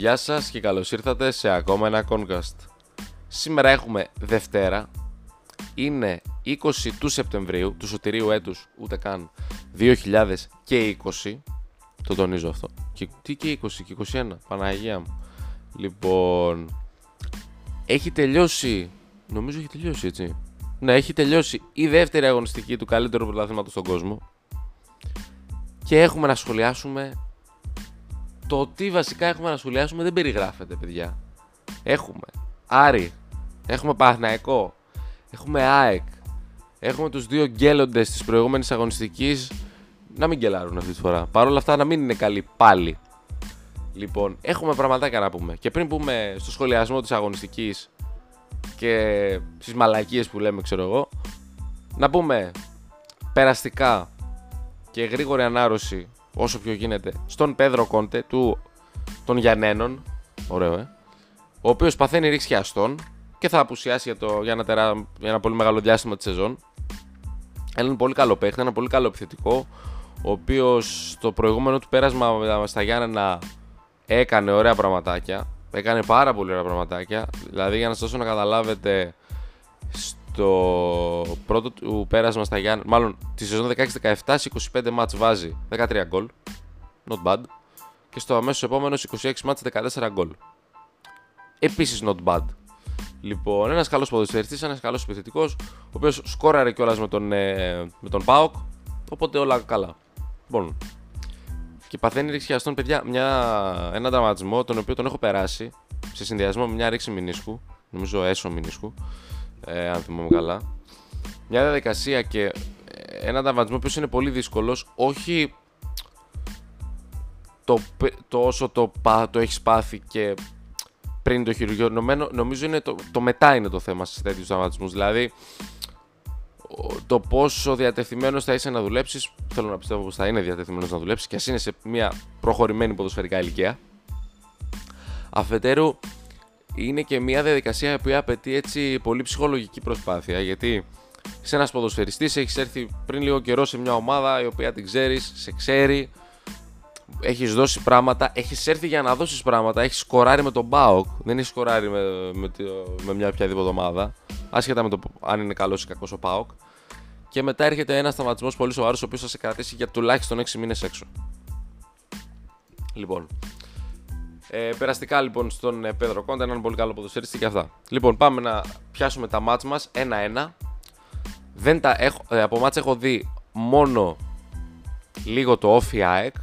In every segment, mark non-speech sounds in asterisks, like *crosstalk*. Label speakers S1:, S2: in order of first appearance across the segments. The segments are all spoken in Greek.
S1: Γεια σας και καλώς ήρθατε σε ακόμα ένα Concast. Σήμερα έχουμε Δευτέρα, είναι 20 του Σεπτεμβρίου, του σωτηρίου έτους, ούτε καν 2020, το τονίζω αυτό. Και, τι και 20 και 21, Παναγία μου. Λοιπόν, έχει τελειώσει, νομίζω έχει τελειώσει έτσι. Ναι, έχει τελειώσει η δεύτερη αγωνιστική του καλύτερου πρωταθλήματος στον κόσμο. Και έχουμε να σχολιάσουμε το τι βασικά έχουμε να σχολιάσουμε δεν περιγράφεται, παιδιά. Έχουμε Άρη, έχουμε Παναθηναϊκό, έχουμε ΑΕΚ, έχουμε τους δύο γκέλοντες της προηγούμενης αγωνιστικής να μην γκελάρουν αυτή τη φορά. Παρ' όλα αυτά να μην είναι καλοί πάλι. Λοιπόν, έχουμε πραγματάκια να πούμε. Και πριν πούμε στο σχολιασμό της αγωνιστικής και στις μαλακίες που λέμε, ξέρω εγώ, να πούμε περαστικά και γρήγορη ανάρρωση όσο πιο γίνεται στον Πέδρο Κόντε του, των Γιαννένων. Ωραίο, ε. Ο οποίος παθαίνει ρήξη αστών και θα απουσιάσει για, το, για, ένα, τερά, για ένα πολύ μεγάλο διάστημα της σεζόν. Έναν πολύ καλό παίχτη, ένα πολύ καλό επιθετικό. Ο οποίος στο προηγούμενο του πέρασμα στα Γιάννενα έκανε ωραία πραγματάκια. Έκανε πάρα πολύ ωραία πραγματάκια. Δηλαδή, για να σας δώσω να καταλάβετε, το πρώτο του πέρασμα στα Γιάννη, μάλλον τη σεζόν 16-17 σε 25 μάτς βάζει 13 γκολ. Not bad. Και στο αμέσως επόμενο 26 μάτς 14 γκολ. Επίσης not bad. Λοιπόν, ένας καλός ποδοσφαιριστής, ένας καλός επιθετικός, ο οποίος σκόραρε κιόλας με τον, ε, με τον Πάοκ. Οπότε όλα καλά. Λοιπόν. Και παθαίνει ρήξη αστών, παιδιά, μια, ένα τραυματισμό τον οποίο τον έχω περάσει σε συνδυασμό με μια ρήξη μηνίσκου. Νομίζω έσω μηνίσκου ε, αν θυμάμαι καλά. Μια διαδικασία και ένα τραυματισμό που είναι πολύ δύσκολος, όχι το, το όσο το, το έχεις πάθει και πριν το χειρουργείο. Νομίζω είναι το, το μετά είναι το θέμα σε τέτοιους τραυματισμούς. Δηλαδή, το πόσο διατεθειμένος θα είσαι να δουλέψεις, θέλω να πιστεύω πως θα είναι διατεθειμένος να δουλέψεις και ας είναι σε μια προχωρημένη ποδοσφαιρικά ηλικία. Αφετέρου, είναι και μια διαδικασία που απαιτεί έτσι πολύ ψυχολογική προσπάθεια γιατί σε ένας ποδοσφαιριστής έχεις έρθει πριν λίγο καιρό σε μια ομάδα η οποία την ξέρεις, σε ξέρει, έχεις δώσει πράγματα, έχεις έρθει για να δώσεις πράγματα, έχεις σκοράρει με τον Μπάουκ, δεν έχεις σκοράρει με, με, με μια οποιαδήποτε ομάδα, άσχετα με το αν είναι καλός ή κακός ο Πάοκ. Και μετά έρχεται ένας σταματισμό πολύ σοβαρός, ο οποίος θα σε κρατήσει για τουλάχιστον 6 μήνες έξω. Λοιπόν, ε, περαστικά λοιπόν στον ε, Πέδρο Κόντα, έναν πολύ καλό ποδοσφαιριστή και αυτά. Λοιπόν, πάμε να πιάσουμε τα μάτς μας ένα-ένα. Δεν τα έχω, ε, από μάτς έχω δει μόνο λίγο το όφι ΑΕΚ.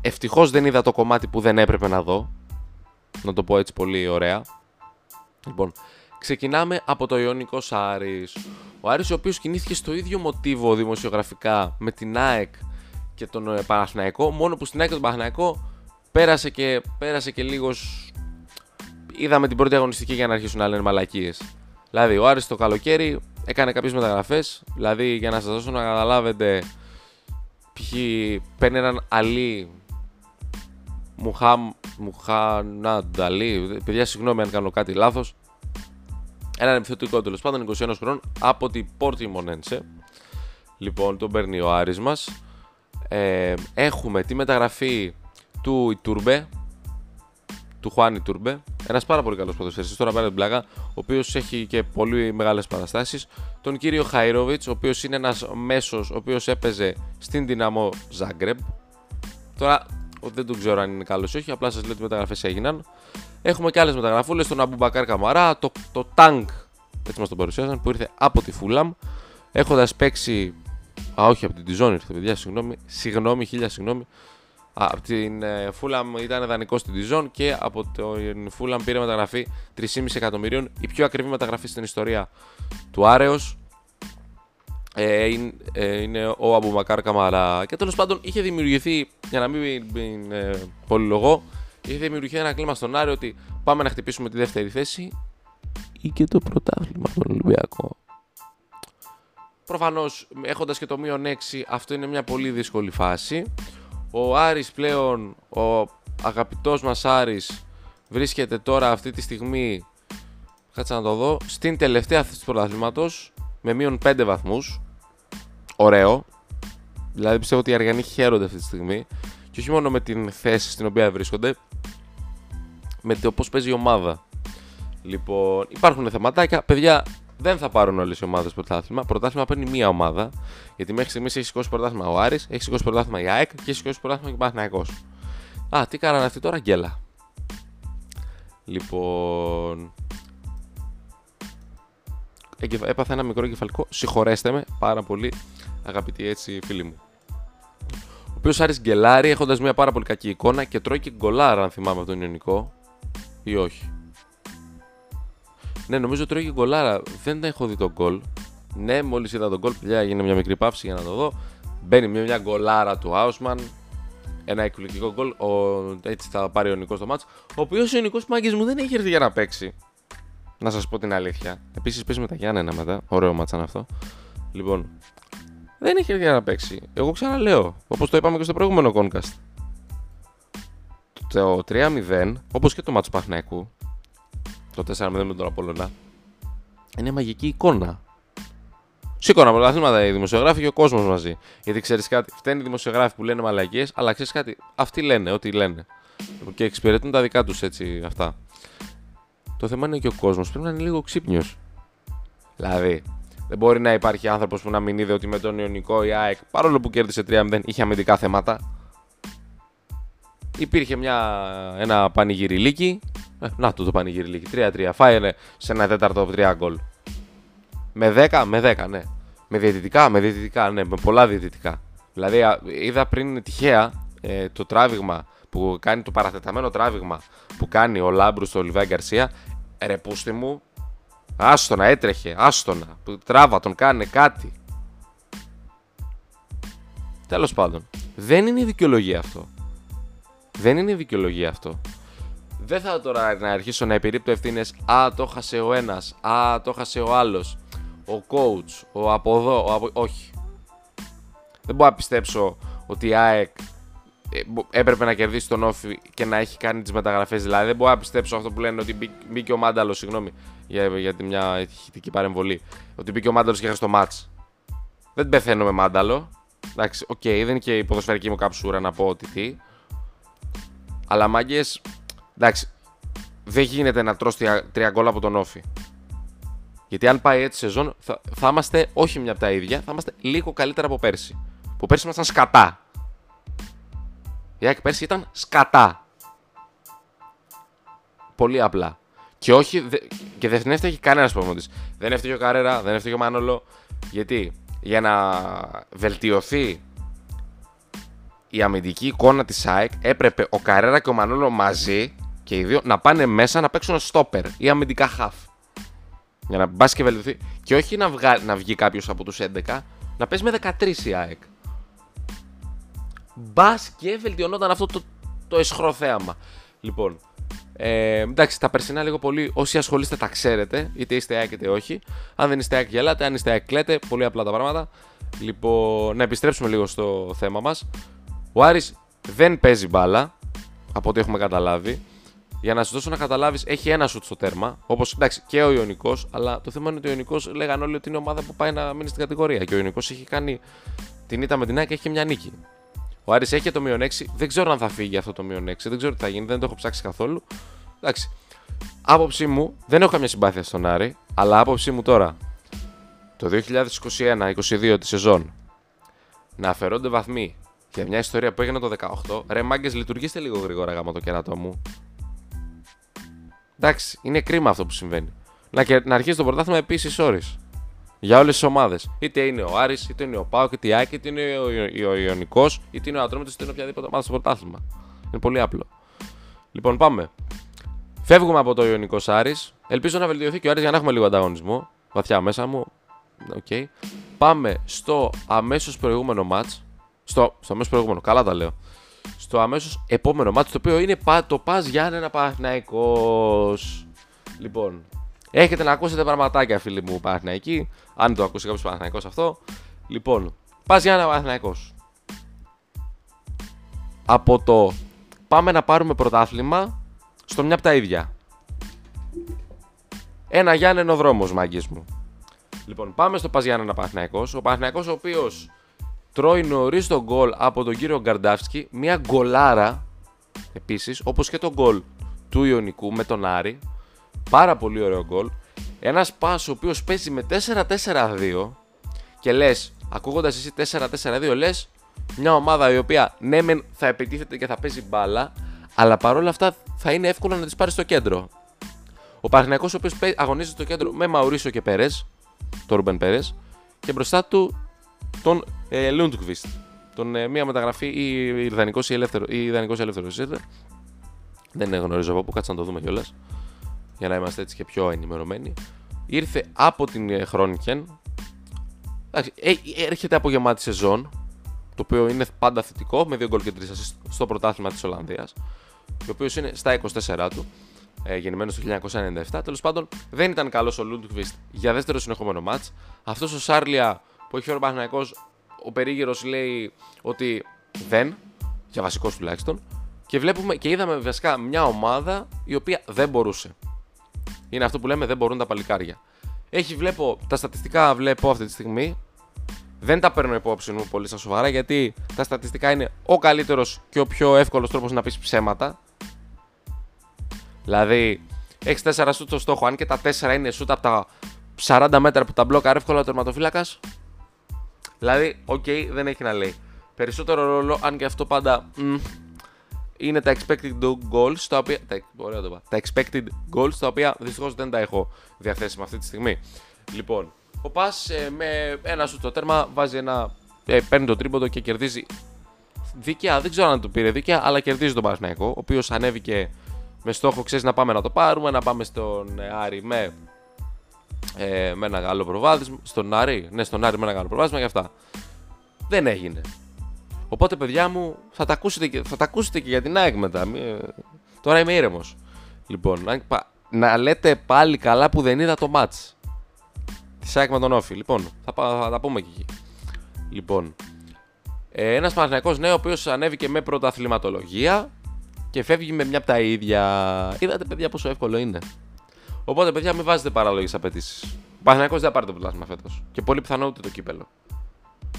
S1: Ευτυχώς δεν είδα το κομμάτι που δεν έπρεπε να δω. Να το πω έτσι πολύ ωραία. Λοιπόν, ξεκινάμε από το Ιωνικός Άρης. Ο Άρης ο οποίος κινήθηκε στο ίδιο μοτίβο δημοσιογραφικά με την ΑΕΚ και τον ε, Παναθηναϊκό, μόνο που στην ΑΕΚ και τον Παναθηναϊκό πέρασε και, πέρασε και λίγος. Είδαμε την πρώτη αγωνιστική για να αρχίσουν να λένε μαλακίες. Δηλαδή, ο Άρης το καλοκαίρι έκανε κάποιες μεταγραφές. Δηλαδή, για να σας δώσω να καταλάβετε, π.χ. παίρνει έναν Αλή Μουχάμ, Μουχανάνταλή. Παιδιά, συγγνώμη αν κάνω κάτι λάθος. Έναν επιθετικό τέλος πάντων 21 χρόνων από την Πόρτη Μονένσε. Λοιπόν, τον παίρνει ο Άρης μας. Ε, έχουμε τη μεταγραφή του Ιτούρμπε, του Χουάν Ιτούρμπε, ένας πάρα πολύ καλός ποδοσφαιριστής, τώρα πέρα την πλάκα, ο οποίος έχει και πολύ μεγάλες παραστάσεις. Τον κύριο Χάιροβιτς, ο οποίος είναι ένας μέσος, ο οποίος έπαιζε στην Δυναμό Ζάγκρεμπ. Τώρα δεν τον ξέρω αν είναι καλός ή όχι, απλά σας λέω ότι μεταγραφές έγιναν. Έχουμε και άλλες μεταγραφούλες, τον Αμπουμπακάρ Καμαρά, το, το Τάγκ, έτσι μας τον παρουσίασαν, που ήρθε από τη Φούλαμ, έχοντας παίξει. Α, όχι, από την Τιζόν ήρθε, παιδιά, συγγνώμη, συγγνώμη, χίλια συγγνώμη. Από την Φούλαμ ήταν δανεικό στην Dijon και από την Φούλαμ πήρε μεταγραφή 3,5 εκατομμυρίων. Η πιο ακριβή μεταγραφή στην ιστορία του Άρεος. Ε, ε, είναι ο Αμπουμακάρ Καμαρά. Και τέλος πάντων είχε δημιουργηθεί, για να μην, μην ε, πολυλογώ, είχε δημιουργηθεί ένα κλίμα στον Άρεο ότι πάμε να χτυπήσουμε τη δεύτερη θέση ή και το πρωτάθλημα στον Ολυμπιακό. Προφανώς έχοντας και το μείον 6, αυτό είναι μια πολύ δύσκολη φάση. Ο Άρης πλέον, ο αγαπητός μας Άρης, βρίσκεται τώρα αυτή τη στιγμή, κάτσε να το δω, στην τελευταία θέση του πρωταθλήματος, με μείον 5 βαθμούς. Ωραίο. Δηλαδή πιστεύω ότι οι Αργανοί χαίρονται αυτή τη στιγμή. Και όχι μόνο με την θέση στην οποία βρίσκονται. με το πώς παίζει η ομάδα. Λοιπόν, υπάρχουν θεματάκια. Παιδιά, δεν θα πάρουν όλες οι ομάδες πρωτάθλημα. Πρωτάθλημα παίρνει μία ομάδα. Γιατί μέχρι στιγμής έχει σηκώσει πρωτάθλημα ο Άρης, έχει σηκώσει πρωτάθλημα η ΑΕΚ και έχει σηκώσει πρωτάθλημα και ο Παναθυναϊκό. Α, τι κάνανε αυτοί τώρα, γκέλα. Λοιπόν. Έπαθα ένα μικρό κεφαλικό. Συγχωρέστε με πάρα πολύ, αγαπητοί έτσι φίλοι μου. Ο οποίος Άρης γκελάρει έχοντας μια πάρα πολύ κακή εικόνα και τρώει και γκολάρα, αν θυμάμαι από τον Ιωνικό. Ή όχι. Ναι, νομίζω τρώει και γκολάρα. Δεν έχω δει τον γκολ. Ναι, μόλις είδα τον γκολ, παιδιά, έγινε μια μικρή παύση για να το δω. Μπαίνει μια, μια γκολάρα του Άουσμαν. Ένα εκπληκτικό γκολ. Ο, έτσι θα πάρει ο Νικός το μάτς. Ο οποίος ο Νικός Μάγκης μου δεν έχει έρθει για να παίξει. Να σας πω την αλήθεια. Επίσης παίζει με τα Γιάννενα μετά. Ωραίο μάτσαν αυτό. Λοιπόν, δεν έχει έρθει για να παίξει. Εγώ ξαναλέω, όπως το είπαμε και στο προηγούμενο Concast. Το 3-0, όπως και το μάτσο Παχνέκου, το 4-0 με τον Απόλλωνα, είναι μαγική εικόνα. Σήκωνα πρωταθλήματα οι δημοσιογράφοι και ο κόσμος μαζί. Γιατί ξέρεις κάτι, φταίνει οι δημοσιογράφοι που λένε μαλακίες, αλλά ξέρεις κάτι, αυτοί λένε ό,τι λένε. Και εξυπηρετούν τα δικά τους έτσι αυτά. Το θέμα είναι και ο κόσμος πρέπει να είναι λίγο ξύπνιος. Δηλαδή, δεν μπορεί να υπάρχει άνθρωπος που να μην είδε ότι με τον Ιωνικό η ΑΕΚ, παρόλο που κέρδισε 3-0, είχε αμυντικά θέματα. Υπήρχε μια, ένα πανηγυριλίκι. Ε, να το το πανηγυριλίκι. 3-3. Φάιρε σε ένα τέταρτο από 3 γκολ. Με 10, με 10, ναι. Με διαιτητικά, με διαιτητικά, ναι. Με πολλά διαιτητικά. Δηλαδή, είδα πριν τυχαία ε, το τράβηγμα που κάνει το παραθεταμένο τράβηγμα που κάνει ο Λάμπρου στο Λιβάη Γκαρσία. Ρε πούστη μου, άστονα, έτρεχε, άστονα. Τράβα τον, κάνε κάτι. Τέλος πάντων, δεν είναι η δικαιολογία αυτό. Δεν είναι η δικαιολογία αυτό. Δεν θα τώρα να αρχίσω να επιρρύπτω ευθύνες. Α, το χάσε ο ένας. Α, το χάσε ο άλλος. Ο coach. Ο από εδώ. Ο από... Όχι. Δεν μπορώ να πιστέψω ότι η ΑΕΚ ε, έπρεπε να κερδίσει τον ΟΦΗ και να έχει κάνει τις μεταγραφές. Δηλαδή, δεν μπορώ να πιστέψω αυτό που λένε ότι μπήκε ο Μάνταλος, συγγνώμη για, για μια ηχητική παρεμβολή, ότι μπήκε ο Μάνταλος και έχασε το ματς. Δεν πεθαίνω με Μάνταλο. Εντάξει, OK, okay, δεν είναι και η ποδοσφαιρική μου καψούρα να πω ότι τι. Αλλά μάγκες, εντάξει, δεν γίνεται να τρως τρία γκολ από τον ΟΦΗ. Γιατί αν πάει έτσι σεζόν, θα, θα είμαστε όχι μια από τα ίδια, θα είμαστε λίγο καλύτερα από πέρσι. Που πέρσι ήμασταν σκατά. Η ΑΕΚ πέρσι ήταν σκατά. Πολύ απλά. Και όχι, και δεν έφταιγε κανένας προπονητής. Δεν έφταιγε ο Καρέρα, δεν έφταιγε ο Μάνολο. Γιατί για να βελτιωθεί η αμυντική εικόνα της ΑΕΚ έπρεπε ο Καρέρα και ο Μανόλο μαζί και οι δύο να πάνε μέσα να παίξουν στόπερ ή αμυντικά half. Για να μπας και βελτιωθεί. Και όχι να, βγα... να βγει κάποιος από τους 11, να παίζει με 13 η ΑΕΚ. Μπας και βελτιωνόταν αυτό το, το εσχρό θέαμα. Λοιπόν, ε, εντάξει, τα περσινά λίγο πολύ. Όσοι ασχολείστε τα ξέρετε, είτε είστε ΑΕΚ είτε όχι. Αν δεν είστε ΑΕΚ, γελάτε. Αν είστε ΑΕΚ, κλαίτε. Πολύ απλά τα πράγματα. Λοιπόν, να επιστρέψουμε λίγο στο θέμα μας. Ο Άρης δεν παίζει μπάλα, από ό,τι έχουμε καταλάβει. Για να σου δώσω να καταλάβεις, έχει ένα σουτ στο τέρμα. Όπως εντάξει και ο Ιωνικός, αλλά το θέμα είναι ότι ο Ιωνικός λέγανε όλοι ότι είναι ομάδα που πάει να μείνει στην κατηγορία. Και ο Ιωνικός έχει κάνει την ήττα με την ΑΕΚ και έχει μια νίκη. Ο Άρης έχει το μείον 6. Δεν ξέρω αν θα φύγει αυτό το μείον 6. Δεν ξέρω τι θα γίνει. Δεν το έχω ψάξει καθόλου. Εντάξει. Άποψή μου, δεν έχω καμία συμπάθεια στον Άρη, αλλά άποψή μου τώρα, το 2021-22 τη σεζόν, να αφαιρώνται βαθμοί για μια ιστορία που έγινε το 18, ρε μάγκες, λειτουργήστε λίγο γρήγορα γάμα το κερατό μου. Εντάξει, είναι κρίμα αυτό που συμβαίνει. Να, και, να αρχίσει το πρωτάθλημα επίσης όρει. Για όλες τις ομάδες. Είτε είναι ο Άρης, είτε είναι ο Πάο, είτε η Άκη, είτε είναι ο, ο, ο Ιωνικός, είτε είναι ο Ατρόμητος, είτε είναι οποιαδήποτε ομάδα στο πρωτάθλημα. Είναι πολύ απλό. Λοιπόν, πάμε. Φεύγουμε από το Ιωνικός Άρης. Ελπίζω να βελτιωθεί και ο Άρης για να έχουμε λίγο ανταγωνισμό. Βαθιά μέσα μου. Okay. Πάμε στο αμέσως προηγούμενο match. Στο, στο αμέσως προηγούμενο, καλά τα λέω. Στο αμέσως επόμενο match, το οποίο είναι το Πας Γιάννενα Παναθυναϊκό. Λοιπόν, έχετε να ακούσετε πραγματάκια, φίλοι μου Παναθηναϊκοί. Αν το ακούσει κάποιος Παναθηναϊκός αυτό. Λοιπόν, Πας Γιάννενα Παναθυναϊκό. Από το πάμε να πάρουμε πρωτάθλημα στο μια από τα ίδια. Ένα Γιάννενο δρόμος, μάγκες μου. Λοιπόν, πάμε στο Πας Γιάννενα Παναθυναϊκό. Ο Παναθυναϊκό, ο οποίος τρώει νωρίς τον γκολ από τον κύριο Γκαρντάφσκι. Μια γκολάρα επίσης, όπως και το γκολ του του Ιωνικού με τον Άρη. Πάρα πολύ ωραίο γκολ. Ένας πας ο οποίος παίζει με 4-4-2 και λες, ακούγοντας εσύ 4-4-2, λες μια ομάδα η οποία ναι, μεν θα επιτίθεται και θα παίζει μπάλα, αλλά παρόλα αυτά θα είναι εύκολο να της πάρεις στο κέντρο. Ο Παναγιακό, ο οποίος αγωνίζεται στο κέντρο με Μαουρίσιο και Πέρες, τον Ρούμπεν Πέρες, και μπροστά του τον ε, Λούντκβιστ. Τον ε, μία μεταγραφή ή ιδανικός ή ελεύθερο. Ή ιδανικός ελεύθερος Δεν γνωρίζω από πού, κάτσε να το δούμε κιόλας. Για να είμαστε έτσι και πιο ενημερωμένοι. Ήρθε από την Χρόνικεν. Ε, έρχεται από γεμάτη σεζόν. Το οποίο είναι πάντα θετικό με δύο γκολ και τρεις στο πρωτάθλημα της Ολλανδίας. Ο οποίος είναι στα 24 του ε, γεννημένος το 1997. Τέλος πάντων, δεν ήταν καλός ο Λούντκβιστ για δεύτερο συνεχόμενο μάτς. Αυτός ο Σάρλια που έχει φέρει ο Παναγιακό, ο περίγυρος λέει ότι δεν, για βασικός τουλάχιστον. Και βλέπουμε και είδαμε βασικά μια ομάδα η οποία δεν μπορούσε. Είναι αυτό που λέμε δεν μπορούν τα παλικάρια. Έχει βλέπω, τα στατιστικά βλέπω αυτή τη στιγμή. Δεν τα παίρνω υπόψη μου πολύ στα σοβαρά γιατί τα στατιστικά είναι ο καλύτερος και ο πιο εύκολος τρόπος να πεις ψέματα. Δηλαδή, έχεις 4 σουτ στο στόχο. Αν και τα 4 είναι σουτ από τα 40 μέτρα που τα μπλόκαρε εύκολα ο τερματοφύλακας. Δηλαδή, OK, okay, δεν έχει να λέει. Περισσότερο ρόλο, αν και αυτό πάντα μ, είναι τα expected goals, τα οποία. Τα, ωραία το Τα expected goals, τα οποία δυστυχώς δεν τα έχω διαθέσιμα αυτή τη στιγμή. Λοιπόν, ο ΠΑΣ ε, με ένα σουτ στο τέρμα βάζει ένα. Ε, παίρνει το τρίποντο και κερδίζει δίκαια. Δεν ξέρω αν το πήρε δίκαια, αλλά κερδίζει τον Παναθηναϊκό, ο οποίος ανέβηκε με στόχο ξέρεις να πάμε να το πάρουμε, να πάμε στον ε, Άρη με, ε, με ένα άλλο προβάδισμα. Στον Άρη, ναι, στον Άρη με ένα άλλο προβάδισμα και αυτά. Δεν έγινε. Οπότε, παιδιά μου, θα τα ακούσετε και, θα τα ακούσετε και για την ΑΕΚ μετά. Τώρα είμαι ήρεμος. Λοιπόν, να, να λέτε πάλι καλά που δεν είδα το match. Της ΑΕΚ με τον Όφη. Λοιπόν, θα, θα τα πούμε και εκεί. Λοιπόν, ε, ένας Παναθυνακό νέο, ο οποίος ανέβηκε με πρωταθληματολογία και φεύγει με μια από τα ίδια. Είδατε, παιδιά, πόσο εύκολο είναι. Οπότε, παιδιά, μην βάζετε παράλογε απαιτήσεις. Ο Παναθηναϊκός δεν θα πάρει το πρωτάθλημα φέτος. Και πολύ πιθανό ούτε το κύπελο.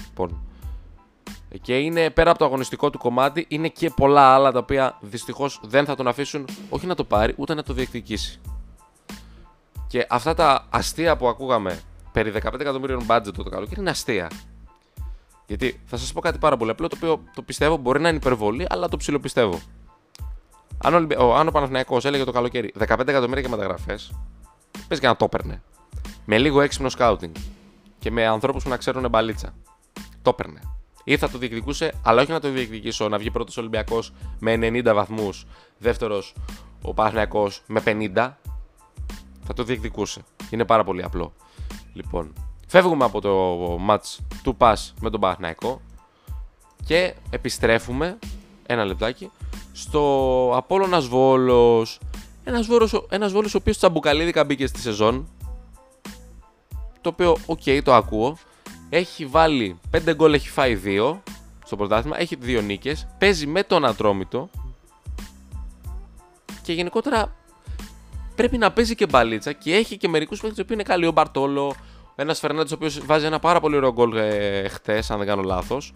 S1: Λοιπόν. Και είναι πέρα από το αγωνιστικό του κομμάτι, είναι και πολλά άλλα τα οποία δυστυχώς δεν θα τον αφήσουν όχι να το πάρει, ούτε να το διεκδικήσει. Και αυτά τα αστεία που ακούγαμε περί 15 εκατομμύριων budget το καλοκαίρι είναι αστεία. Γιατί θα σας πω κάτι πάρα πολύ απλό το οποίο το πιστεύω μπορεί να είναι υπερβολή, αλλά το ψιλοπιστεύω. Αν, ο, αν ο Παναθηναϊκός έλεγε το καλοκαίρι 15 εκατομμύρια και μεταγραφές, πες και να το έπαιρνε. Με λίγο έξυπνο σκάουτινγκ και με ανθρώπους που να ξέρουν μπαλίτσα. Το έπαιρνε. Ή θα το διεκδικούσε, αλλά όχι να το διεκδικήσω, να βγει πρώτος Ολυμπιακός με 90 βαθμούς, δεύτερος ο Παναθηναϊκός με 50. Θα το διεκδικούσε. Είναι πάρα πολύ απλό. Λοιπόν, φεύγουμε από το ματς του ΠΑΣ με τον Παναθηναϊκό και επιστρέφουμε ένα λεπτάκι στο Απόλλωνας Βόλος. Ένας Βόλος, ένας Βόλος ο οποίος τσαμπουκαλίδικα μπήκε στη σεζόν. Το οποίο, OK, okay, το ακούω. Έχει βάλει 5 γκολ, έχει φάει 2 στο πρωτάθλημα. Έχει 2 νίκες. Παίζει με τον Ατρόμητο. Και γενικότερα πρέπει να παίζει και μπαλίτσα και έχει και μερικούς παίχτε που είναι καλοί. Ο Μπαρτόλο, ένας Φερνάντες ο οποίος βάζει ένα πάρα πολύ ωραίο γκολ ε, χτε, αν δεν κάνω λάθος.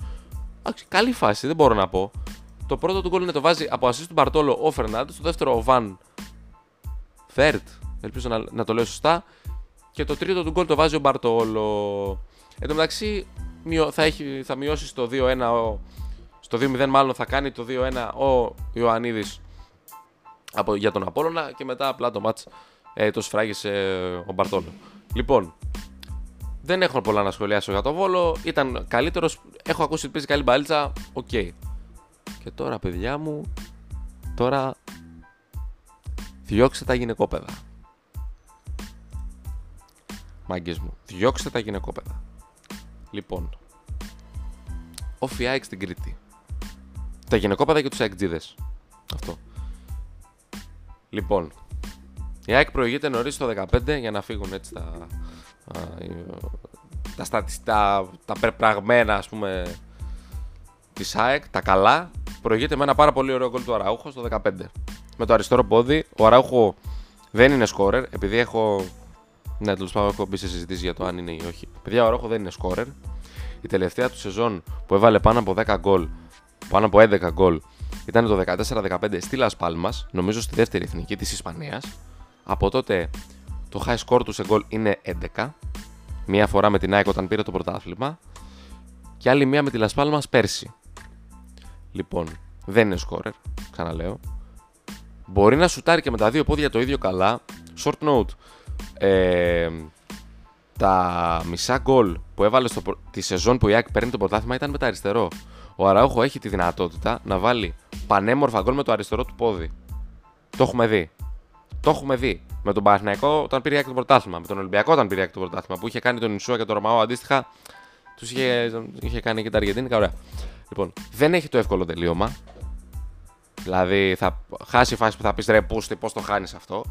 S1: Καλή φάση, δεν μπορώ να πω. Το πρώτο του γκολ είναι το βάζει από assist του Μπαρτόλο ο Φερνάντες. Το δεύτερο ο Βαν Φέρτ. Ελπίζω να, να το λέω σωστά. Και το τρίτο του γκολ το βάζει ο Μπαρτόλο. Εν τω μεταξύ θα, έχει, θα μειώσει στο 2-1 στο 2-0 μάλλον θα κάνει το 2-1 ο Ιωαννίδης από, για τον Απόλλωνα και μετά απλά το ματς ε, το σφράγισε ο Μπαρτόλο. Λοιπόν, δεν έχω πολλά να σχολιάσω για το Βόλο. Ήταν καλύτερος. Έχω ακούσει ότι παίζει καλή μπαλίτσα. OK. Okay. Και τώρα, παιδιά μου, τώρα διώξτε τα γυναικόπαιδα. Μάγκες μου, διώξτε τα γυναικόπαιδα. Λοιπόν, ο Φιάικ στην Κρήτη. Τα γυναικόπαιδα και τους αεκτζίδες. Αυτό. Λοιπόν, η ΑΕΚ προηγείται νωρίς το 15 για να φύγουν έτσι τα, τα, στατιστικά, τα περπραγμένα ας πούμε της ΑΕΚ, τα καλά προηγείται με ένα πάρα πολύ ωραίο γκολ του Αραούχο στο 15. Με το αριστερό πόδι. Ο Αραούχο δεν είναι σκόρερ, επειδή έχω. Ναι, τέλος πάντων έχω μπει σε συζητήσεις για το αν είναι ή όχι. Παιδιά, ο Αραούχο δεν είναι σκόρερ. Η τελευταία του σεζόν που έβαλε πάνω από 10 γκολ, πάνω από 11 γκολ, ήταν το 14-15 στη Las Palmas, νομίζω στη δεύτερη εθνική της Ισπανίας. Από τότε το high score του σε γκολ είναι 11. Μία φορά με την ΑΕΚ όταν πήρε το πρωτάθλημα και άλλη μία με τη Las Palmas πέρσι. Λοιπόν, δεν είναι σκόρερ, ξαναλέω. Μπορεί να σουτάρει και με τα δύο πόδια το ίδιο καλά. Short note. Ε, τα μισά γκολ που έβαλε στο, τη σεζόν που η ΑΕΚ παίρνει το πρωτάθλημα ήταν με τα αριστερό. Ο Αραούχο έχει τη δυνατότητα να βάλει πανέμορφα γκολ με το αριστερό του πόδι. Το έχουμε δει. Το έχουμε δει. Με τον Παναθηναϊκό όταν πήρε το πρωτάθλημα. Με τον Ολυμπιακό όταν πήρε το πρωτάθλημα. Που είχε κάνει τον Ισούα και τον Ρωμαό αντίστοιχα. Τους είχε, είχε κάνει και τα Αργεντίνικα. Ωραία. Λοιπόν, δεν έχει το εύκολο τελείωμα. Δηλαδή θα χάσει η φάση που θα πεις ρε πούστη, πώς το χάνεις αυτό.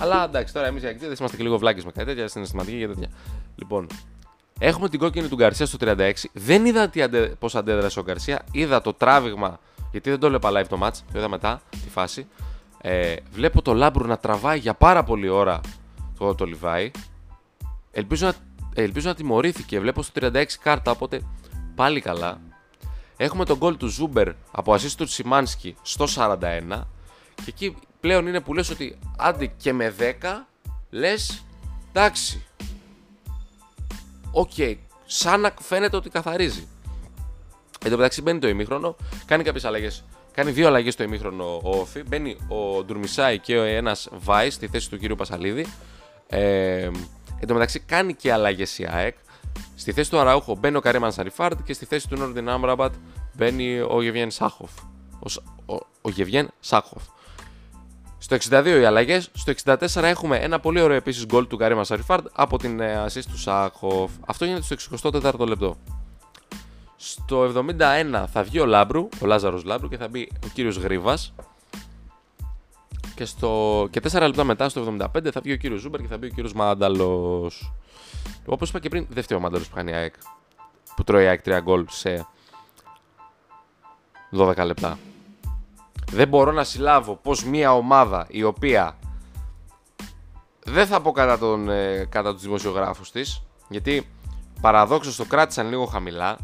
S1: Αλλά εντάξει, τώρα εμείς οι Αγγλίδες είμαστε και λίγο βλάκες με κάτι τέτοια, συναισθηματικοί και τέτοια. Λοιπόν, έχουμε την κόκκινη του Γκαρσία στο 36. Δεν είδα αντε... πώς αντέδρασε ο Γκαρσία. Είδα το τράβηγμα, γιατί δεν το έλεγα live το match, το είδα μετά τη φάση. Ε, βλέπω το Λάμπρου να τραβάει για πάρα πολλή ώρα το, το Λιβάη. Ελπίζω να, ελπίζω να τιμωρήθηκε. Βλέπω στο 36 κάρτα, οπότε πάλι καλά. Έχουμε το γκολ του Ζούμπερ από assist του Σιμάνσκι στο 41. Και εκεί πλέον είναι που λες ότι άντε και με 10 λες εντάξει. OK, okay. σαν να φαίνεται ότι καθαρίζει. Εν τω μεταξύ μπαίνει το ημίχρονο, κάνει κάποιες αλλαγές. Κάνει δύο αλλαγές στο ημίχρονο ο ΟΦΗ. Μπαίνει ο Ντουρμισάι και ένας Βάη στη θέση του κύριου Πασαλίδη. Ε, εν τω μεταξύ κάνει και αλλαγές η ΑΕΚ. Στη θέση του Αραούχο μπαίνει ο Καρίμ Ανσαριφάρντ και στη θέση του Νόρντιν Άμραμπατ μπαίνει ο Γεβγκένι Σάχοφ. Ο, ο, ο Γεβγκένι Σάχοφ. Στο 62 οι αλλαγές. Στο 64 έχουμε ένα πολύ ωραίο επίσης γκολ του Καρίμ Ανσαριφάρντ από την ε, assist του Σάχοφ. Αυτό γίνεται στο 64ο λεπτό. Στο 71 θα βγει ο Λάμπρου, ο Λάζαρος Λάμπρου και θα μπει ο κύριος Γρίβας. Και, στο... και 4 λεπτά μετά, στο 75, θα βγει ο κύριος Ζούμπερ και θα μπει ο κύριος Μάνταλος. Όπως είπα και πριν, δεν φταίει ο Μάνταλος που κάνει ΑΕΚ. Που τρώει ΑΕΚ 3 γκολ σε 12 λεπτά. Δεν μπορώ να συλλάβω πως μια ομάδα η οποία δεν θα πω κατά, τον, ε, κατά τους δημοσιογράφους της γιατί παραδόξως το κράτησαν λίγο χαμηλά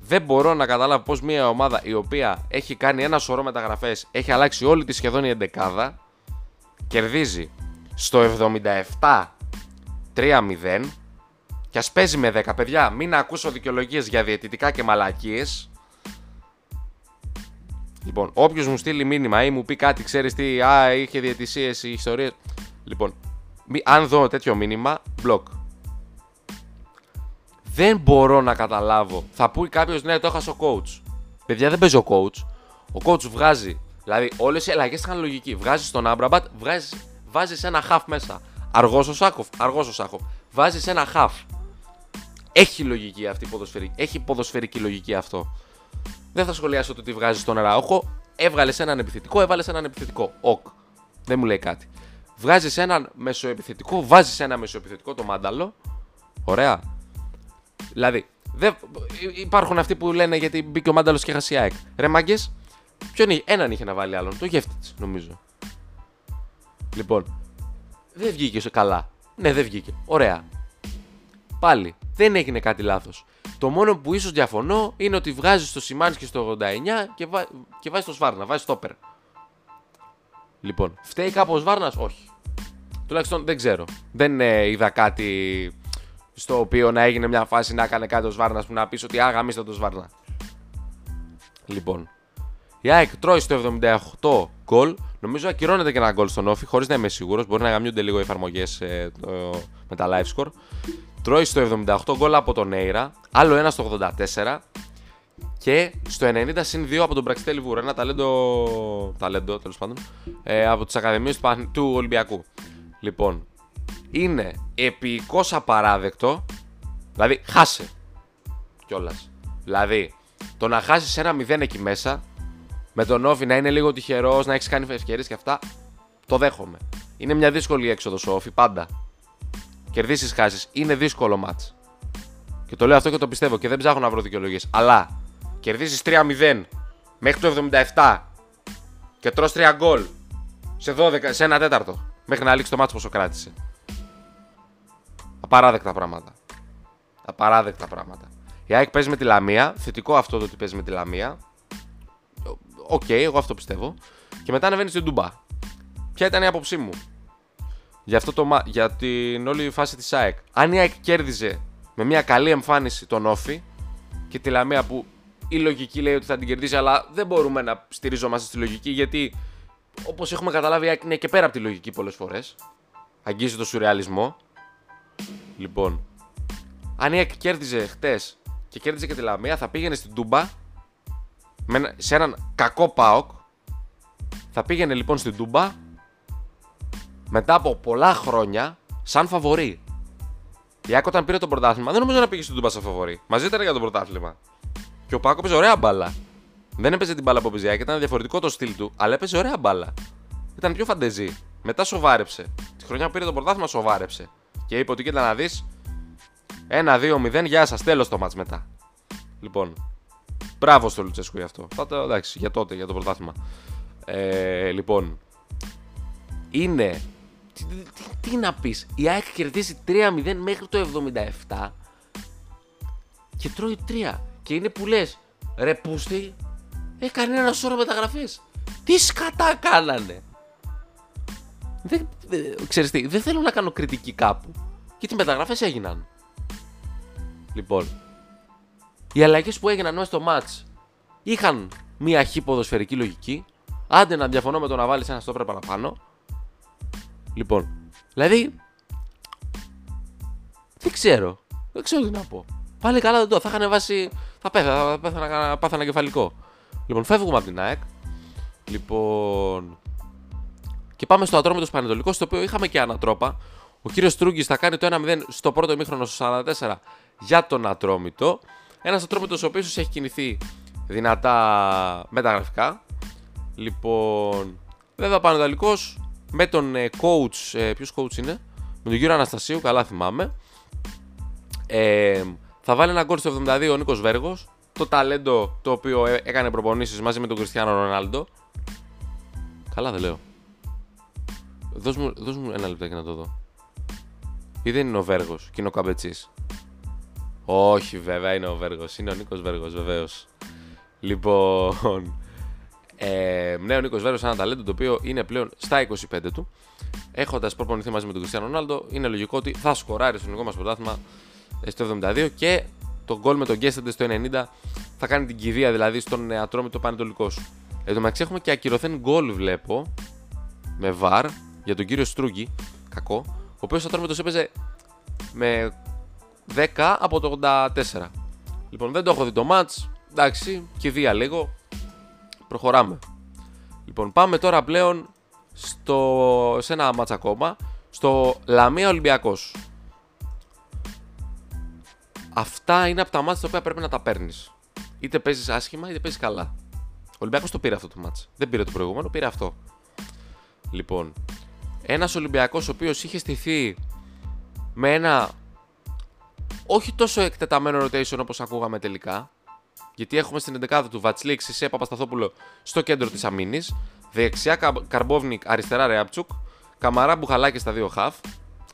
S1: δεν μπορώ να καταλάβω πως μια ομάδα η οποία έχει κάνει ένα σωρό μεταγραφές έχει αλλάξει όλη τη σχεδόν η εντεκάδα κερδίζει στο 77 3-0 και ας παίζει με 10 παιδιά μην ακούσω δικαιολογίες για διαιτητικά και μαλακίες Λοιπόν, όποιος μου στείλει μήνυμα ή μου πει κάτι, ξέρεις τι, α, είχε διαιτησίες ή ιστορίες. Λοιπόν, αν δω τέτοιο μήνυμα, μπλοκ. Δεν μπορώ να καταλάβω. Θα πει κάποιος, ναι, το έχασε ο coach. Παιδιά, δεν παίζει ο coach. Ο coach βγάζει. Δηλαδή, όλες οι αλλαγές είχαν λογική. Βγάζεις τον Άμραμπατ, βάζεις ένα χαφ μέσα. Αργός ο Σάκοφ, αργός ο Σάκοφ. Βάζεις ένα χαφ. Έχει λογική αυτή η ποδοσφαιρική. Έχει ποδοσφαιρική λογική αυτό. Δεν θα σχολιάσω το τι βγάζεις τον Αραούχο. Έβγαλες έναν επιθετικό, έβαλες έναν επιθετικό. Οκ. Δεν μου λέει κάτι. Βγάζεις έναν μεσοεπιθετικό, βάζεις ένα μεσοεπιθετικό τον Μάνταλο. Ωραία. Δηλαδή, δεν... υπάρχουν αυτοί που λένε γιατί μπήκε ο μάνταλος και χάσει ΑΕΚ. Ρε μάγκες, ποιον είχε, έναν είχε να βάλει άλλον. Το γεύτητς, νομίζω. Λοιπόν, δεν βγήκε καλά. Ναι, δεν βγήκε. Ωραία. Πάλι, δεν έγινε κάτι λάθος. Το μόνο που ίσως διαφωνώ είναι ότι βγάζει το Σιμάνσκι στο 89 και, βά... και βάζει το Σβάρνα, βάζει το Όπερ. Λοιπόν, φταίει κάπου ο Σβάρνας, όχι. Τουλάχιστον δεν ξέρω. Δεν ε, είδα κάτι στο οποίο να έγινε μια φάση να έκανε κάτι ο Σβάρνας που να πεις ότι άγαμίστε το Σβάρνα. Λοιπόν, η ΑΕΚ τρώει στο 78 γκολ. Νομίζω ακυρώνεται και ένα γκολ στον Όφη, χωρίς να είμαι σίγουρος. Μπορεί να γαμιούνται λίγο οι εφαρμογές ε, με τα live score. Τρώει στο 78 γκολ από τον Νέιρα, άλλο ένα στο 84 και στο 90 συν 2 από τον Πραξιτέλη Βούρα. Ένα ταλέντο, ταλέντο τέλος πάντων, ε, από τις Ακαδημίες του, του Ολυμπιακού. Λοιπόν, είναι επίοικος απαράδεκτο, δηλαδή χάσε κιόλας. Δηλαδή, το να χάσεις ένα 0 εκεί μέσα, με τον Όφη να είναι λίγο τυχερός, να έχεις κάνει ευκαιρίες και αυτά, το δέχομαι. Είναι μια δύσκολη έξοδος ο Όφη πάντα. Κερδίσεις, χάσεις. Είναι δύσκολο μάτς. Και το λέω αυτό και το πιστεύω και δεν ψάχνω να βρω δικαιολογίες. Αλλά κερδίσει 3-0 μέχρι το 77 και τρως 3 γκολ σε, 12, σε ένα τέταρτο μέχρι να λήξει το μάτσο πόσο κράτησε. Απαράδεκτα πράγματα. Απαράδεκτα πράγματα. Η ΑΕΚ παίζει με τη Λαμία. Θετικό αυτό το ότι παίζει με τη Λαμία. OK, okay, εγώ αυτό πιστεύω. Και μετά ανεβαίνεις στην Τούμπα. Ποια ήταν η άποψή μου; Για, αυτό το, για την όλη φάση της ΑΕΚ. Αν η ΑΕΚ κέρδιζε με μια καλή εμφάνιση τον Όφη και τη Λαμία που η λογική λέει ότι θα την κερδίσει, αλλά δεν μπορούμε να στηριζόμαστε στη λογική γιατί όπως έχουμε καταλάβει η ΑΕΚ είναι και πέρα από τη λογική πολλές φορές. Αγγίζει το σουρεαλισμό. Λοιπόν, αν η ΑΕΚ κέρδιζε χτες και κέρδιζε και τη Λαμία, θα πήγαινε στην Τούμπα σε έναν κακό ΠΑΟΚ. Θα πήγαινε λοιπόν στην Τούμπα μετά από πολλά χρόνια σαν φαβορή. Η Άκο όταν πήρε το πρωτάθλημα δεν νομίζω να πήγε στην Τούμπα σαν φαβορή. Μαζί ήταν για το πρωτάθλημα. Και ο Πάκο έπαιζε ωραία μπάλα. Δεν έπαιζε την μπάλα από Πιζιάκη, ήταν διαφορετικό το στυλ του, αλλά έπαιζε ωραία μπάλα. Ήταν πιο φαντεζή. Μετά σοβάρεψε. Τη χρονιά που πήρε το πρωτάθλημα σοβάρεψε. Και είπε ότι κοίτα να δεις. 1-2-0, γεια σας, τέλος το μάτ μετά. Λοιπόν, μπράβο στο Λουτσέσκου γι' αυτό. Θα εντάξει, για τότε, για το πρωτάθλημα. Ε, λοιπόν, είναι τι, τι, να πεις, η ΑΕΚ κερδίζει 3-0 μέχρι το 77 και τρώει 3. Και είναι που λες, ρε πούστη, έκανε ένα σώρο μεταγραφές. Τι σκατά κάνανε. Δεν, ξέρεις τι, δεν θέλω να κάνω κριτική κάπου. Γιατί οι μεταγραφές έγιναν. Λοιπόν, οι αλλαγές που έγιναν μέσα στο match είχαν μία χή ποδοσφαιρική λογική. Άντε να διαφωνώ με το να βάλεις ένα στόπερ παραπάνω. Λοιπόν, δηλαδή. Δεν ξέρω. Δεν ξέρω τι να πω. Πάλι καλά δεν το. Θα είχαν βάσει. Θα πέθανα, θα πέθανα, πάθανα κεφαλικό. Λοιπόν, φεύγουμε από την ΑΕΚ. Λοιπόν. Και πάμε στο Ατρόμητο Πανετολικό, στο οποίο είχαμε και ανατρόπα. Ο κύριος Τρούγκη θα κάνει το 1-0 στο πρώτο ημίχρονο στο 44 για τον Ατρόμητο. Ένας Ατρόμητο ο οποίο έχει κινηθεί δυνατά μεταγραφικά. Λοιπόν, βέβαια ο Πανετολικό με τον ε, coach, ε, ποιος coach είναι, με τον κύριο Αναστασίου, καλά θυμάμαι. Ε, θα βάλει ένα γκολ στο 72 ο Νίκος Βέργος, το ταλέντο το οποίο ε, έκανε προπονήσεις μαζί με τον Κριστιανό Ρονάλντο. Καλά δεν λέω. Δώσ' μου, δώσ μου ένα λεπτάκι να το δω. Ή δεν είναι ο Βέργος και είναι ο Καμπετσής. Όχι βέβαια είναι ο Βέργος, είναι ο Νίκος Βέργος βεβαίως. Λοιπόν, ε, ναι, ο Νίκος Βέρο, ένα ταλέντο το οποίο είναι πλέον στα 25 του. Έχοντας προπονηθεί μαζί με τον Κριστιανό Ρονάλντο, είναι λογικό ότι θα σκοράρει στο ελληνικό μας πρωτάθλημα ε, στο 72 και το γκολ με τον Γκέστεντε στο 90 θα κάνει την κηδεία δηλαδή στον Ατρόμητο Πανετολικό σου. Εν τω μεταξύ έχουμε και ακυρωθέν γκολ, βλέπω με βαρ για τον κύριο Στρούγκη, κακό, ο οποίος Ατρόμητο έπαιζε με 10 από το 84. Λοιπόν, δεν το έχω δει το match. Εντάξει, κηδεία λίγο. Προχωράμε. Λοιπόν, πάμε τώρα πλέον στο, σε ένα μάτσα ακόμα. Στο Λαμία Ολυμπιακός. Αυτά είναι από τα μάτσα τα οποία πρέπει να τα παίρνεις. Είτε παίζεις άσχημα είτε παίζεις καλά. Ο Ολυμπιακός το πήρε αυτό το μάτσα. Δεν πήρε το προηγούμενο, πήρε αυτό. Λοιπόν, ένας Ολυμπιακός ο οποίος είχε στηθεί με ένα όχι τόσο εκτεταμένο rotation όπως ακούγαμε τελικά γιατί έχουμε στην 11η του Βατσλίκ, Σισε Παπασταθόπουλο στο κέντρο της αμήνης. Δεξιά Καρμπόβνικ, αριστερά Ρεάπτσουκ. Καμαρά Μπουχαλάκη στα δύο χαφ.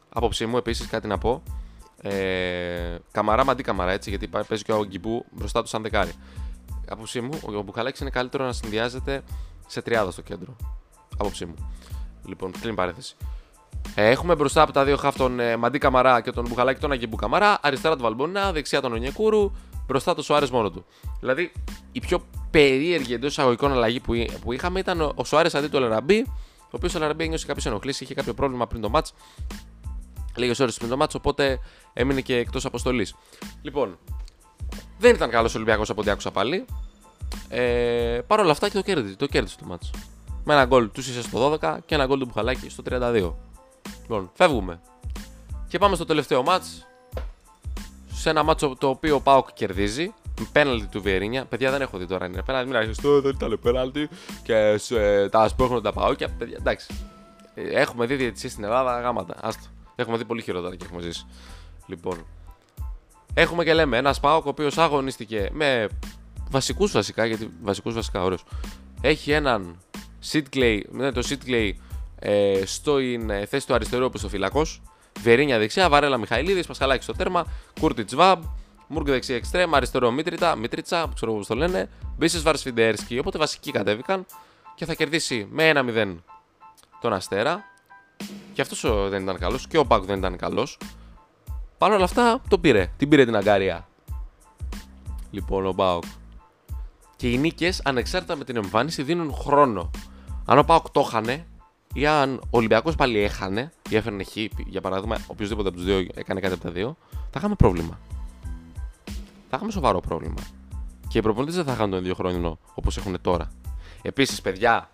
S1: Απόψη μου επίσης κάτι να πω. Ε, καμαρά μαντί καμαρά έτσι, γιατί παίζει και ο Γκιμπού μπροστά του σαν δεκάρι. Απόψη μου, ο Μπουχαλάκης είναι καλύτερο να συνδυάζεται σε τριάδα στο κέντρο. Απόψη μου. Λοιπόν, κλείνει παρέθεση. Ε, έχουμε μπροστά από τα δύο χαφ τον ε, Μαντί Καμαρά και τον Μπουχαλάκη τον Αγγιμπού Καμαρά. Αριστερά τον Βαλμπονά, δεξιά τον Ονιεκούρου μπροστά το Σουάρες μόνο του. Δηλαδή, η πιο περίεργη εντός εισαγωγικών αλλαγή που, που είχαμε ήταν ο Σουάρες αντί του Λαραμπή, ο οποίος ο Λαραμπή ένιωσε κάποιες ενοχλήσεις, είχε κάποιο πρόβλημα πριν το match. Λίγες ώρες πριν το match, οπότε έμεινε και εκτός αποστολής. Λοιπόν, δεν ήταν καλός Ολυμπιακός από ό,τι άκουσα πάλι. Ε, Παρ' όλα αυτά και το κέρδισε το, κέρδισε το match. Με ένα γκολ τους είσαι στο 12 και ένα γκολ του Μπουχαλάκη στο 32. Λοιπόν, φεύγουμε. Και πάμε στο τελευταίο match σε ένα μάτσο το οποίο ο Πάοκ κερδίζει. Με πέναλτι του Βιερίνια. Παιδιά δεν έχω δει τώρα. Είναι πέναλτι. Μην αρχίσει δεν ήταν πέναλτι. Και σε, τα σπρώχνουν τα Πάοκια. Παιδιά, εντάξει. Ε, έχουμε δει διαιτησίες στην Ελλάδα γάματα. Άστο. Έχουμε δει πολύ χειρότερα και έχουμε ζήσει. Λοιπόν. Έχουμε και λέμε ένας Πάοκ ο οποίος αγωνίστηκε με βασικούς βασικά. Γιατί βασικούς βασικά ωραίος. Έχει έναν Σίτκλεϊ. Ναι, το Σίτκλεϊ ε, στο ε, θέση του αριστερού όπως ο φυλακός. Βερίνια δεξιά, Βαρέλα Μιχαηλίδης, Πασχαλάκης στο τέρμα, Κούρτιτς Βαμπ, Μουργκ δεξί εξτρέμ, αριστερό Μίτριτα, Μίτριτσα, ξέρω πώς το λένε. Μπίσε Βαρσφιντέρσκι. Οπότε βασικοί κατέβηκαν και θα κερδίσει με 1-0 τον Αστέρα. Και αυτός δεν ήταν καλός και ο Πάκου δεν ήταν καλός. Παρ' όλα αυτά το πήρε. Την πήρε την αγκάρια. Λοιπόν, ο Μπάουκ. Και οι νίκες, ανεξάρτητα με την εμφάνιση, δίνουν χρόνο. Αν ο Πάουκ το είχανε, ή αν ο Ολυμπιακός πάλι έχανε, ή έφερνε χ, για παράδειγμα, οποιοδήποτε από τους δύο έκανε κάτι από τα δύο, θα είχαμε πρόβλημα. Θα είχαμε σοβαρό πρόβλημα. Και οι προπονητές δεν θα είχαν τον ίδιο χρόνο όπως έχουν τώρα. Επίσης, παιδιά,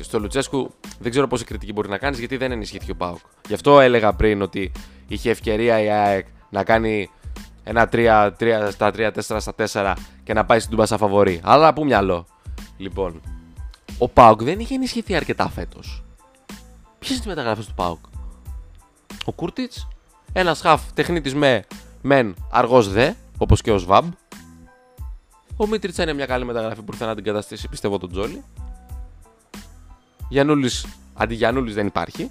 S1: στο Λουτσέσκου δεν ξέρω πόση κριτική μπορεί να κάνεις γιατί δεν ενισχύθηκε ο Πάουκ. Γι' αυτό έλεγα πριν ότι είχε ευκαιρία η ΑΕΚ να κάνει ένα 3, 3 στα 3, 4 στα 4 και να πάει στην Τούμπα φαβορή. Αλλά πού μυαλό. Λοιπόν, ο Πάουκ δεν είχε ενισχυθεί αρκετά φέτος. Ποιες είναι οι μεταγραφές του Πάουκ, Ο Κούρτιτς, ένας χαφ τεχνίτης με μεν αργός δε, όπως και ο Σβάμπ. Ο Μίτριτσα είναι μια καλή μεταγραφή που ήρθε να την καταστήσει πιστεύω τον Τζόλι. Γιανούλης αντί Γιανούλης δεν υπάρχει.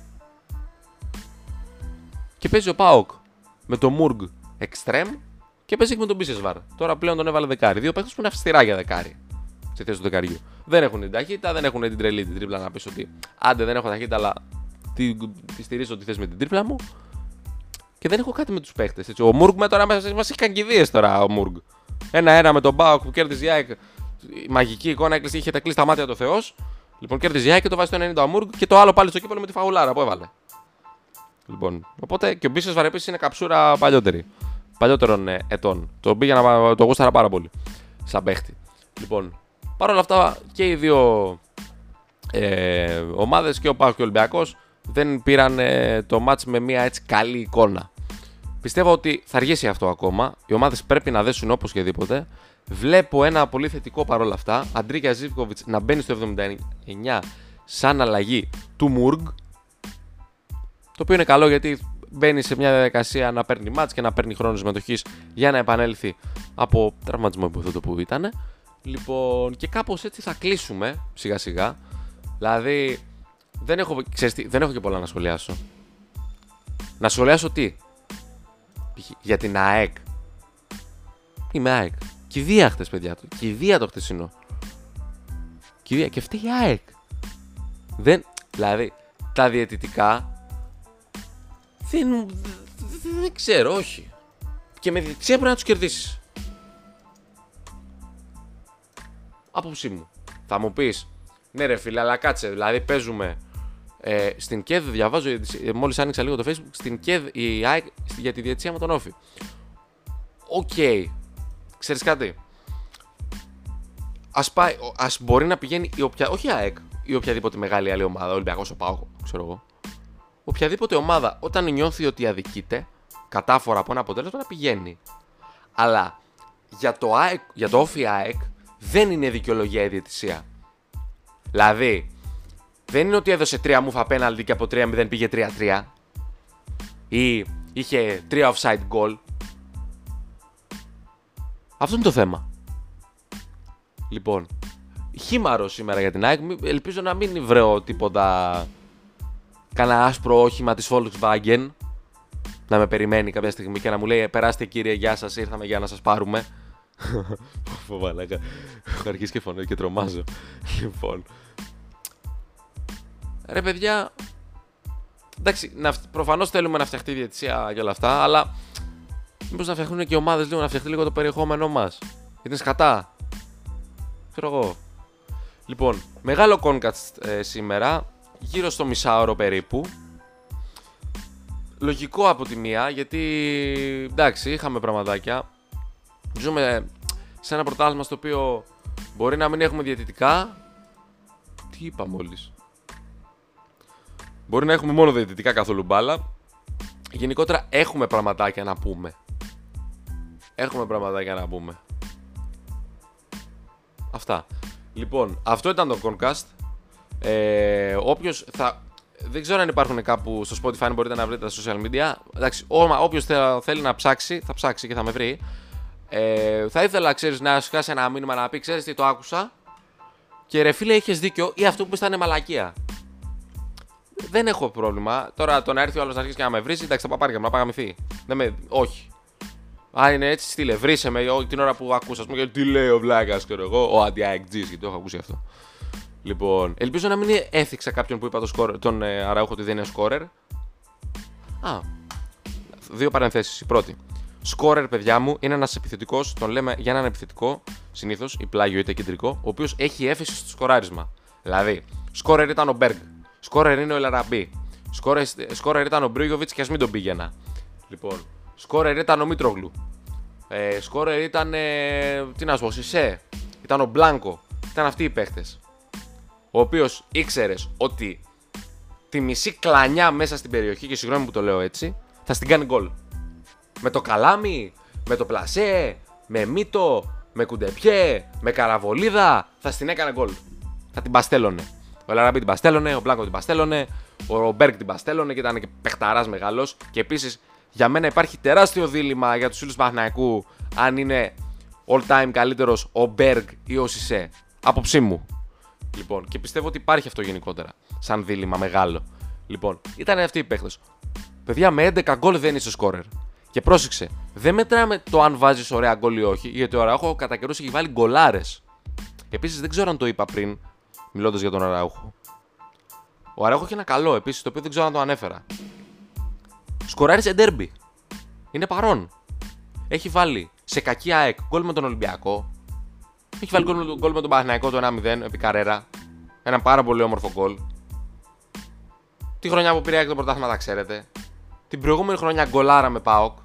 S1: Και παίζει ο Πάοκ με το Μουργκ Extreme και παίζει και με τον Μπίσεσβαρ. Τώρα πλέον τον έβαλε δεκάρι. Δύο παίχτε που είναι αυστηρά για δεκάρι. Στη θέση του δεκαριού. Δεν έχουν την ταχύτητα, δεν έχουν την τρελή την τρίπλα να πεις ότι άντε δεν έχω ταχύτητα, αλλά τη, τη στηρίζω τη θέση με την τρίπλα μου. Και δεν έχω κάτι με τους παίχτες. Ο Μουργκ με τώρα μας έχει καγκιδίες τώρα ο Μουργκ. Ένα-ένα με τον Μπάουκ που κέρδιζε η ΑΕΚ. Η μαγική εικόνα έκλεισε, είχε τα κλείσει τα μάτια του Θεός. Λοιπόν, κέρδιζε η ΑΕΚ και το βάζει το 90 ο Μουργκ και το άλλο πάλι στο κύπελο με τη φαγουλάρα που έβαλε. Λοιπόν, οπότε και ο Μπίσο Βαρεπής είναι καψούρα παλιότερη. Παλιότερων ε, ετών. Το πήγα το γούσταρα πάρα πολύ. Σαν παίχτη. Λοιπόν, παρόλα αυτά και οι δύο ε, ομάδες και ο Πάο και ο Ολυμπιακός δεν πήραν ε, το μάτς με μια έτσι καλή εικόνα. Πιστεύω ότι θα αργήσει αυτό ακόμα. Οι ομάδες πρέπει να δέσουν όπως και δίποτε. Βλέπω ένα πολύ θετικό παρόλα αυτά. Αντρίκια Ζήβκοβιτ να μπαίνει στο 79 σαν αλλαγή του Μουργκ. Το οποίο είναι καλό γιατί μπαίνει σε μια διαδικασία να παίρνει μάτς και να παίρνει χρόνο συμμετοχής για να επανέλθει από τραυματισμό υποθέτω που ήταν. Λοιπόν, και κάπως έτσι θα κλείσουμε σιγά σιγά. Δηλαδή, δεν έχω, ξέρεις τι, δεν έχω και πολλά να σχολιάσω. Να σχολιάσω τι; Για την ΑΕΚ. Είμαι ΑΕΚ. Κηδεία χτε, παιδιά του. Κηδεία το χτεσινό. Κηδεία. Και αυτή η ΑΕΚ. Δεν. Δηλαδή, τα διαιτητικά. Δεν. Δεν ξέρω, όχι. Και με διαιτησία πρέπει να τους κερδίσεις. Άποψή μου. Θα μου πεις, ναι, ρε φίλε, αλλά κάτσε. Δηλαδή, παίζουμε ε, στην ΚΕΔ, διαβάζω, ε, μόλις άνοιξα λίγο το Facebook, στην ΚΕΔ η ΑΕΚ για τη διαιτησία με τον ΟΦΗ. OK. Okay. Ξέρεις κάτι; Α πάει, ας μπορεί να πηγαίνει η όποια, όχι η ΑΕΚ, ή οποιαδήποτε μεγάλη άλλη ομάδα, Ολυμπιακός, ο Πάο, ξέρω εγώ. Οποιαδήποτε ομάδα όταν νιώθει ότι αδικείται, κατάφορα από ένα αποτέλεσμα να πηγαίνει. Αλλά για το, ΑΕΚ, για το Όφη ΑΕΚ δεν είναι δικαιολογία η διαιτησία. Δηλαδή, δεν είναι ότι έδωσε 3 μουφα πέναλτι και από 3-0 πήγε 3-3. Ή είχε 3 offside goal. Αυτό είναι το θέμα. Λοιπόν, χήμαρο σήμερα για την ΑΕΚ. Ελπίζω να μην βρω τίποτα. Κάνα άσπρο όχημα της Volkswagen να με περιμένει κάποια στιγμή και να μου λέει Περάστε κύριε, γεια σας, ήρθαμε για να σας πάρουμε. *laughs* Φοβάλακα. Έχω αρχίσει και φωνή και τρομάζω. Λοιπόν, ρε παιδιά, εντάξει, προφανώς θέλουμε να φτιαχτεί η διαιτησία και όλα αυτά, αλλά μήπως να φτιάχνουν και οι ομάδες λίγο να φτιαχτεί λίγο το περιεχόμενό μας. Είναι σκατά. Ξέρω εγώ. Λοιπόν, μεγάλο κόνκατ ε, σήμερα, γύρω στο μισάωρο περίπου. Λογικό από τη μία, γιατί εντάξει, είχαμε πραγματάκια. Ζούμε σε ένα πρωτάθλημα στο οποίο μπορεί να μην έχουμε διαιτητικά. Τι είπα μόλις; Μπορεί να έχουμε μόνο διαιτητικά καθόλου μπάλα. Γενικότερα έχουμε πραγματάκια να πούμε. Έχουμε πραγματάκια να πούμε. Αυτά. Λοιπόν, αυτό ήταν το Concast. Ε, Όποιος θα. Δεν ξέρω αν υπάρχουν κάπου στο Spotify, αν μπορείτε να βρείτε τα social media. Εντάξει, όποιος θέλει να ψάξει, θα ψάξει και θα με βρει. Ε, θα ήθελα, ξέρεις, να σου χάσει ένα μήνυμα να πει: Ξέρεις τι, το άκουσα. Και ρε φίλε, είχες δίκιο, ή αυτό που ήταν μαλακία δεν έχω πρόβλημα. Τώρα το να έρθει ο άλλος να αρχίσει και να με βρει, εντάξει, θα πάει να παγαμηθεί. Δεν με... Όχι. Α, είναι έτσι, στείλε. Βρίσε με την ώρα που ακούσα. Α πούμε, τι λέει ο Βλάκας, ξέρω εγώ. Ο αντι-AXG, γιατί το έχω ακούσει αυτό. Λοιπόν, ελπίζω να μην έθιξα κάποιον που είπα το σκόρ, τον ε, Αραούχο ότι δεν είναι σκόρερ. Α, δύο παρενθέσεις. Η πρώτη. Σκόρερ, παιδιά μου, είναι ένας επιθετικός, τον λέμε για έναν επιθετικό, συνήθως, ή πλάγιο είτε κεντρικό, ο οποίος έχει έφεση στο σκοράρισμα. Δηλαδή, σκόρερ ήταν ο Μπέργκ, σκόρερ είναι ο Ελαραμπή, σκόρερ, σκόρερ ήταν ο Μπρίγοβιτς και ας μην τον πήγαινα. Λοιπόν, σκόρερ ήταν ο Μήτρογλου, ε, σκόρερ ήταν. Ε, τι να σου πω, Σισε, ήταν ο Μπλάνκο, ήταν αυτοί οι παίχτες. Ο οποίος ήξερες ότι τη μισή κλανιά μέσα στην περιοχή, και συγγνώμη που το λέω έτσι, θα στην κάνει γκολ με το καλάμι, με το πλασέ, με μύτο, με κουντεπιέ, με καραβολίδα, θα στην έκανε γκολ. Θα την παστέλωνε. Ο Ελ Αραμπί την παστέλωνε, ο Μπλάνκο την παστέλωνε, ο Μπεργκ την παστέλωνε και ήταν και παιχταράς μεγάλος. Και επίσης για μένα υπάρχει τεράστιο δίλημα για τους φίλους Παναθηναϊκού αν είναι all time καλύτερος ο Μπεργκ ή ο Σισέ. Άποψή μου. Λοιπόν, και πιστεύω ότι υπάρχει αυτό γενικότερα. Σαν δίλημα μεγάλο. Λοιπόν, ήταν αυτοί οι παίχτες. Παιδιά με 11 γκολ δεν είσαι σκόρερ. Και πρόσεξε, δεν μετράμε το αν βάζεις ωραία γκολ ή όχι, γιατί ο Αραούχο κατά καιρούς έχει βάλει γκολάρες. Επίσης δεν ξέρω αν το είπα πριν, μιλώντας για τον Αραούχο. Ο Αραούχο έχει ένα καλό επίσης, το οποίο δεν ξέρω αν το ανέφερα. Σκοράρεις σε ντέρμπι. Είναι παρόν. Έχει βάλει σε κακή ΑΕΚ γκολ με τον Ολυμπιακό. Έχει βάλει γκολ με τον Παναθηναϊκό το 1-0 επί καρέρα. Ένα πάρα πολύ όμορφο γκολ. Τη χρονιά που πήρε το πρωτάθλημα τα ξέρετε. Την προηγούμενη χρονιά γκολάρα με ΠΑΟΚ.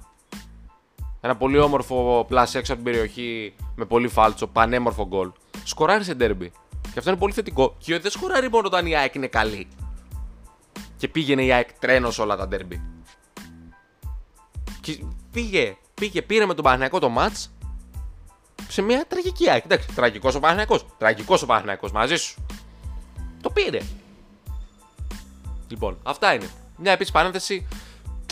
S1: Ένα πολύ όμορφο πλάσι έξω από την περιοχή με πολύ φάλτσο, πανέμορφο γκολ. Σκοράρει σε ντέρμπι. Και αυτό είναι πολύ θετικό. Και δεν σκοράρει μόνο όταν η ΑΕΚ είναι καλή. Και πήγαινε η ΑΕΚ τρένος σε όλα τα ντέρμπι. Και πήγε, πήγε, πήρε με τον Παναγιακό το μάτς σε μια τραγική ΑΕΚ. Εντάξει, τραγικός ο Παναγιακό. Τραγικός ο Παναγιακό μαζί σου. Το πήρε. Λοιπόν, αυτά είναι. Μια επίσης παρένθεση.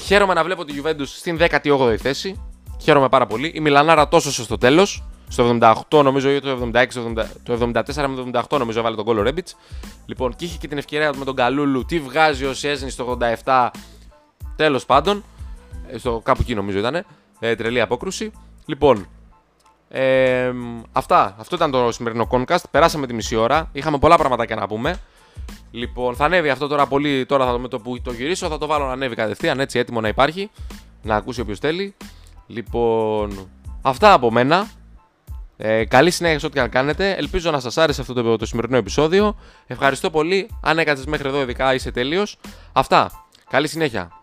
S1: Χαίρομαι να βλέπω τη Juventus στην 18η θέση. Χαίρομαι πάρα πολύ. Η Μιλανάρα τόσο στο τέλος. Στο 78 νομίζω ή το 76, το 74 με το 78 νομίζω έβαλε τον κόλλο Ρέμπιτς. Λοιπόν, και είχε και την ευκαιρία με τον Καλούλου. Τι βγάζει ο Σιέζνη στο 87. Τέλος πάντων. Ε, στο κάπου εκεί νομίζω ήταν. Ε, τρελή απόκρουση. Λοιπόν, ε, αυτά. Αυτό ήταν το σημερινό Concast. Περάσαμε τη μισή ώρα. Είχαμε πολλά πραγματάκια να πούμε. Λοιπόν, θα ανέβει αυτό τώρα πολύ. Τώρα θα το, με το που το γυρίσω θα το βάλω να ανέβει κατευθείαν έτσι έτοιμο να υπάρχει. Να ακούσει όποιος θέλει. Λοιπόν, αυτά από μένα. Ε, καλή συνέχεια σε ό,τι και αν κάνετε. Ελπίζω να σας άρεσε αυτό το, το σημερινό επεισόδιο. Ευχαριστώ πολύ. Αν έκατσε μέχρι εδώ, ειδικά είσαι τέλειος. Αυτά. Καλή συνέχεια.